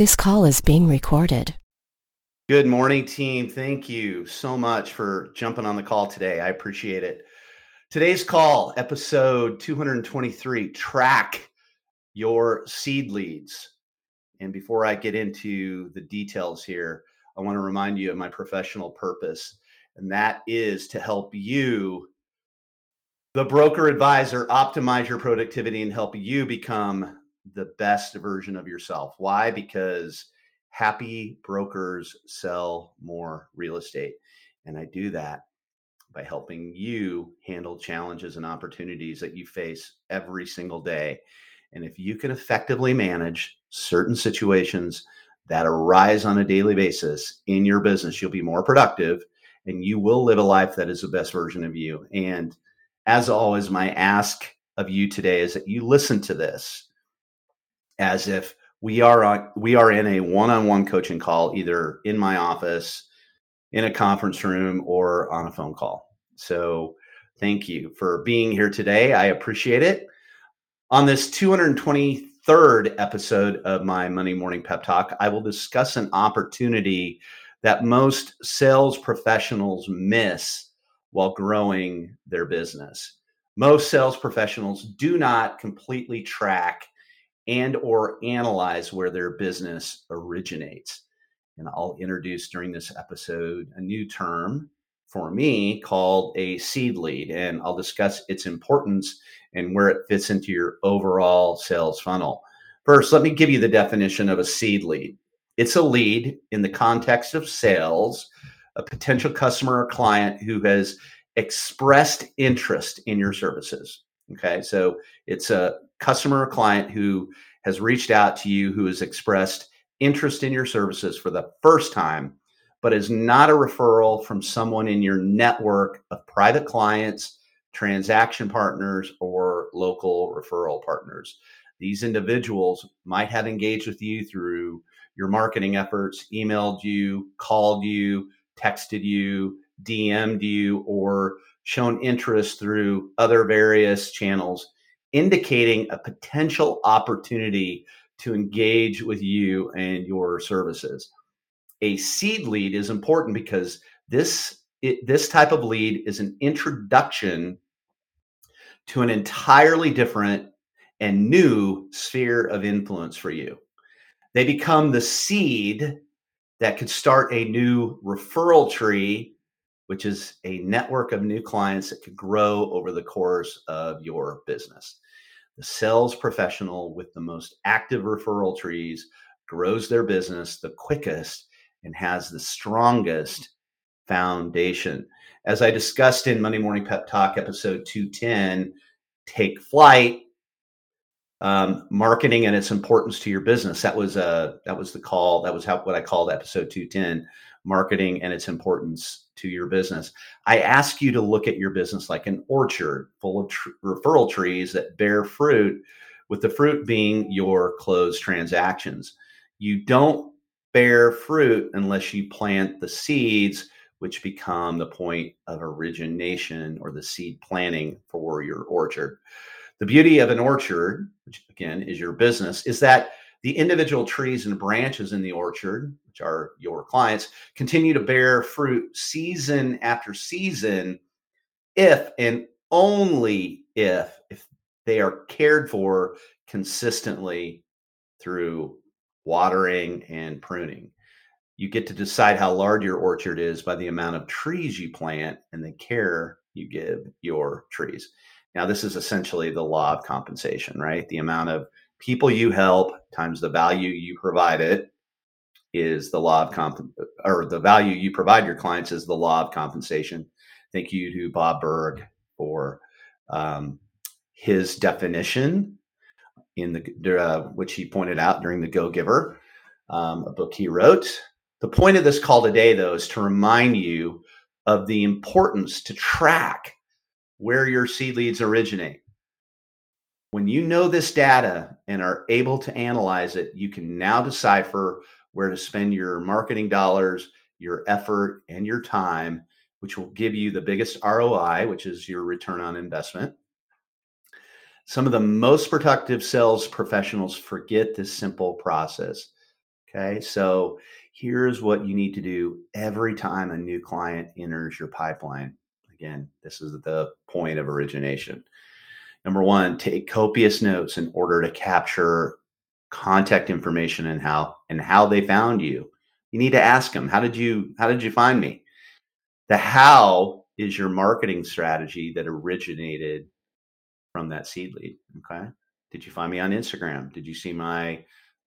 This call is being recorded. Good morning, team. Thank you so much for jumping on the call today. I appreciate it. Today's call, episode 223 Track Your Seed Leads. And before I get into the details here, I want to remind you of my professional purpose, and that is to help you, the broker advisor, optimize your productivity and help you become the best version of yourself. Why? Because happy brokers sell more real estate. And I do that by helping you handle challenges and opportunities that you face every single day. And if you can effectively manage certain situations that arise on a daily basis in your business, you'll be more productive and you will live a life that is the best version of you. And as always, my ask of you today is that you listen to this as if we are on we are in a one-on-one coaching call either in my office in a conference room or on a phone call. So thank you for being here today. I appreciate it. On this 223rd episode of my monday morning pep talk i will discuss an opportunity that most sales professionals miss while growing their business. Most sales professionals do not completely track and or analyze where their business originates. And I'll introduce during this episode a new term for me called a seed lead and I'll discuss its importance and where it fits into your overall sales funnel. First, let me give you the definition of a seed lead. It's a lead in the context of sales, a potential customer or client who has expressed interest in your services. Okay, so it's a customer or client who has reached out to you, who has expressed interest in your services for the first time, but is not a referral from someone in your network of private clients, transaction partners, or local referral partners. These individuals might have engaged with you through your marketing efforts, emailed you, called you, texted you, DM'd you, or shown interest through other various channels, indicating a potential opportunity to engage with you and your services. A seed lead is important because this it, this type of lead is an introduction to an entirely different and new sphere of influence for you. They become the seed that could start a new referral tree which is a network of new clients that could grow over the course of your business. The sales professional with the most active referral trees grows their business the quickest and has the strongest foundation. As I discussed in Monday Morning Pep Talk episode 210, Take Flight, um, marketing and its importance to your business. That was uh, that was the call. That was how, what I called episode 210, marketing and its importance to your business. I ask you to look at your business like an orchard full of tr- referral trees that bear fruit, with the fruit being your closed transactions. You don't bear fruit unless you plant the seeds, which become the point of origination or the seed planting for your orchard. The beauty of an orchard, which again is your business, is that the individual trees and branches in the orchard, which are your clients, continue to bear fruit season after season if and only if if they are cared for consistently through watering and pruning. You get to decide how large your orchard is by the amount of trees you plant and the care you give your trees. Now, this is essentially the law of compensation, right? The amount of people you help times the value you provide it is the law of comp or the value you provide your clients is the law of compensation. Thank you to Bob Burg for um, his definition in the uh, which he pointed out during the Go Giver, um, a book he wrote. The point of this call today, though, is to remind you of the importance to track where your seed leads originate. When you know this data and are able to analyze it, you can now decipher where to spend your marketing dollars, your effort, and your time, which will give you the biggest ROI, which is your return on investment. Some of the most productive sales professionals forget this simple process. Okay. So here's what you need to do every time a new client enters your pipeline. Again, this is the point of origination. Number one, take copious notes in order to capture contact information and how and how they found you. You need to ask them, how did you how did you find me? The how is your marketing strategy that originated from that seed lead. Okay. Did you find me on Instagram? Did you see my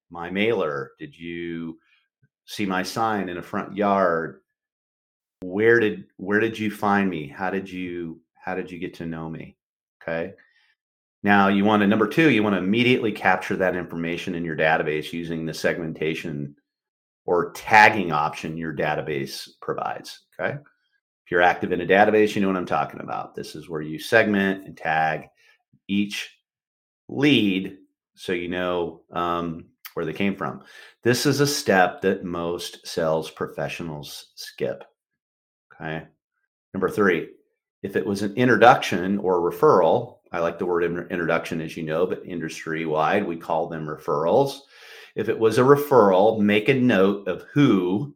my mailer? Did you see my sign in a front yard? Where did where did you find me? How did you how did you get to know me? Okay. Now you want to number two, you want to immediately capture that information in your database using the segmentation or tagging option your database provides. Okay. If you're active in a database, you know what I'm talking about. This is where you segment and tag each lead so you know um, where they came from. This is a step that most sales professionals skip. Okay. Number three, if it was an introduction or referral, I like the word introduction, as you know, but industry wide, we call them referrals. If it was a referral, make a note of who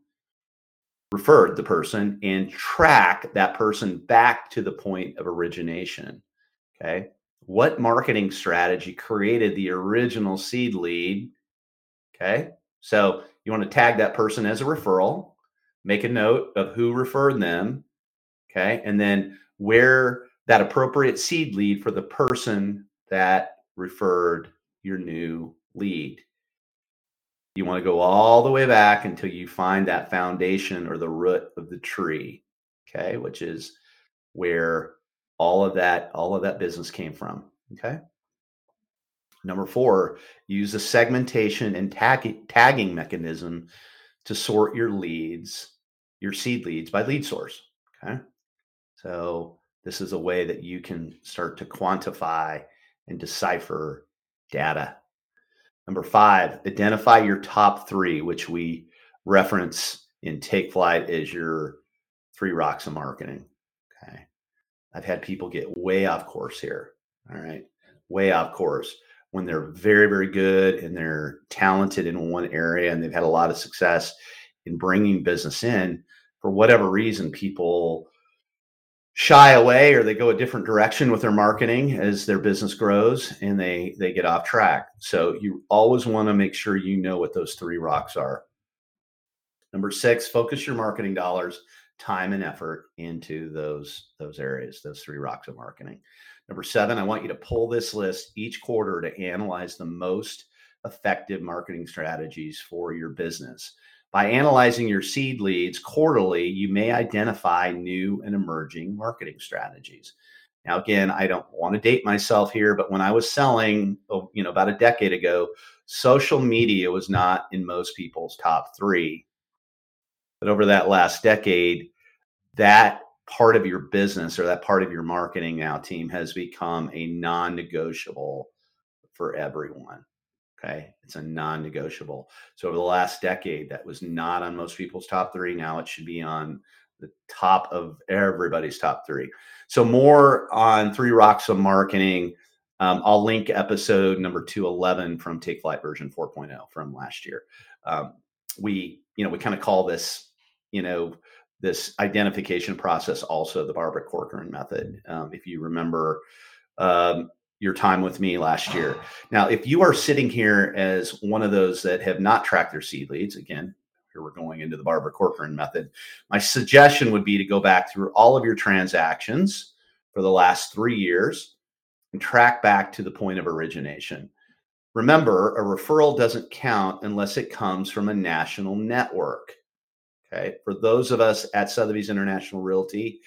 referred the person and track that person back to the point of origination. Okay what marketing strategy created the original seed lead. Okay. So you want to tag that person as a referral, make a note of who referred them. Okay. And then where that appropriate seed lead for the person that referred your new lead. You want to go all the way back until you find that foundation or the root of the tree. Okay. Which is where all of that all of that business came from okay number four use a segmentation and tag, tagging mechanism to sort your leads your seed leads by lead source okay so this is a way that you can start to quantify and decipher data number five identify your top three which we reference in take flight as your three rocks of marketing Okay. I've had people get way off course here. All right. Way off course when they're very, very good and they're talented in one area and they've had a lot of success in bringing business in. For whatever reason, people shy away or they go a different direction with their marketing as their business grows and they they get off track. So you always want to make sure you know what those three rocks are. Number 6, focus your marketing dollars time and effort into those those areas those three rocks of marketing number seven i want you to pull this list each quarter to analyze the most effective marketing strategies for your business by analyzing your seed leads quarterly you may identify new and emerging marketing strategies now again i don't want to date myself here but when i was selling oh, you know about a decade ago social media was not in most people's top three but over that last decade, that part of your business or that part of your marketing now team has become a non negotiable for everyone. Okay. It's a non negotiable. So over the last decade, that was not on most people's top three. Now it should be on the top of everybody's top three. So more on three rocks of marketing. Um, I'll link episode number 211 from Take Flight version 4.0 from last year. Um, we, you know, we kind of call this you know, this identification process also the Barbara Corcoran method. Um, if you remember um, your time with me last year. Now, if you are sitting here as one of those that have not tracked their seed leads, again, here we're going into the Barbara Corcoran method. My suggestion would be to go back through all of your transactions for the last three years and track back to the point of origination. Remember, a referral doesn't count unless it comes from a national network. Okay. For those of us at Sotheby's International Realty,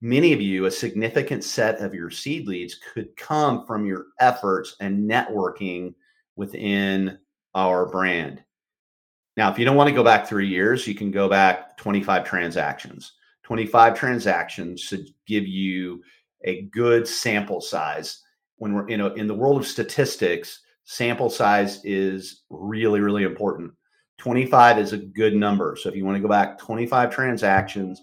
many of you, a significant set of your seed leads could come from your efforts and networking within our brand. Now, if you don't want to go back three years, you can go back 25 transactions. 25 transactions should give you a good sample size. When we're you know in the world of statistics, sample size is really, really important. 25 is a good number. So if you want to go back 25 transactions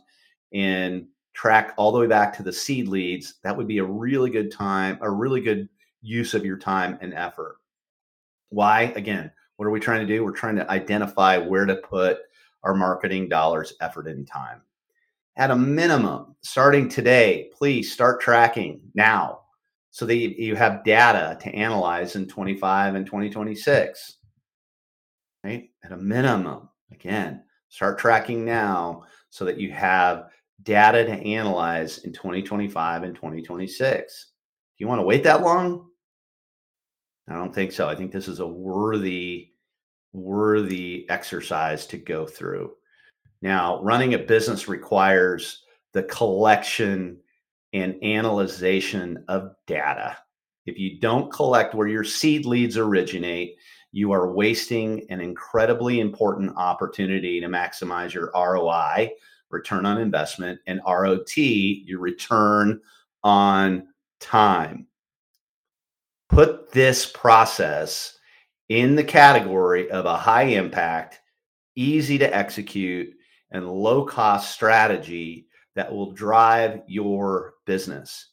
and track all the way back to the seed leads, that would be a really good time, a really good use of your time and effort. Why? Again, What are we trying to do? We're trying to identify where to put our marketing dollars, effort, and time. At a minimum, starting today, please start tracking now so that you have data to analyze in 25 and 2026. Right? At a minimum, again, start tracking now so that you have data to analyze in 2025 and 2026. Do you want to wait that long? I don't think so. I think this is a worthy, worthy exercise to go through. Now, running a business requires the collection and analyzation of data. If you don't collect where your seed leads originate, you are wasting an incredibly important opportunity to maximize your ROI, return on investment, and ROT, your return on time. Put this process in the category of a high impact, easy to execute, and low cost strategy that will drive your business.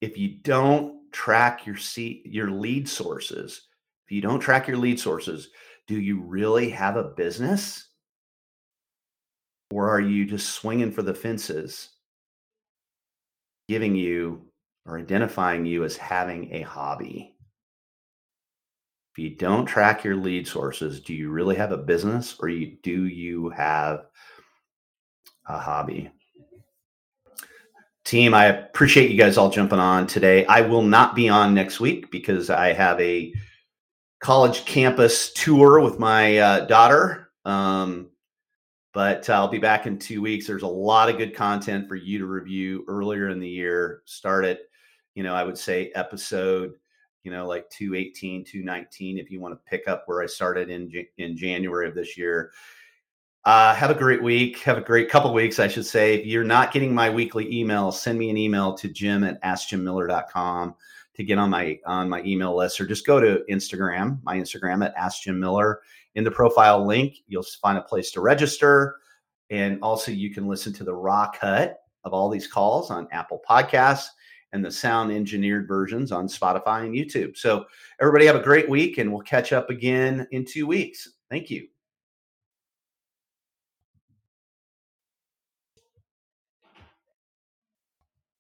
If you don't track your seat, your lead sources, if you don't track your lead sources, do you really have a business? Or are you just swinging for the fences, giving you or identifying you as having a hobby? If you don't track your lead sources, do you really have a business or you, do you have a hobby? Team, I appreciate you guys all jumping on today. I will not be on next week because I have a college campus tour with my uh, daughter. Um, but I'll be back in two weeks. There's a lot of good content for you to review earlier in the year. Start at, you know, I would say episode, you know, like 218, 219, if you want to pick up where I started in, in January of this year. Uh, have a great week. Have a great couple weeks, I should say. If you're not getting my weekly email, send me an email to jim at askjimmiller.com to get on my on my email list, or just go to Instagram, my Instagram at Ask Jim Miller. In the profile link, you'll find a place to register, and also you can listen to the raw cut of all these calls on Apple Podcasts and the sound engineered versions on Spotify and YouTube. So everybody have a great week, and we'll catch up again in two weeks. Thank you.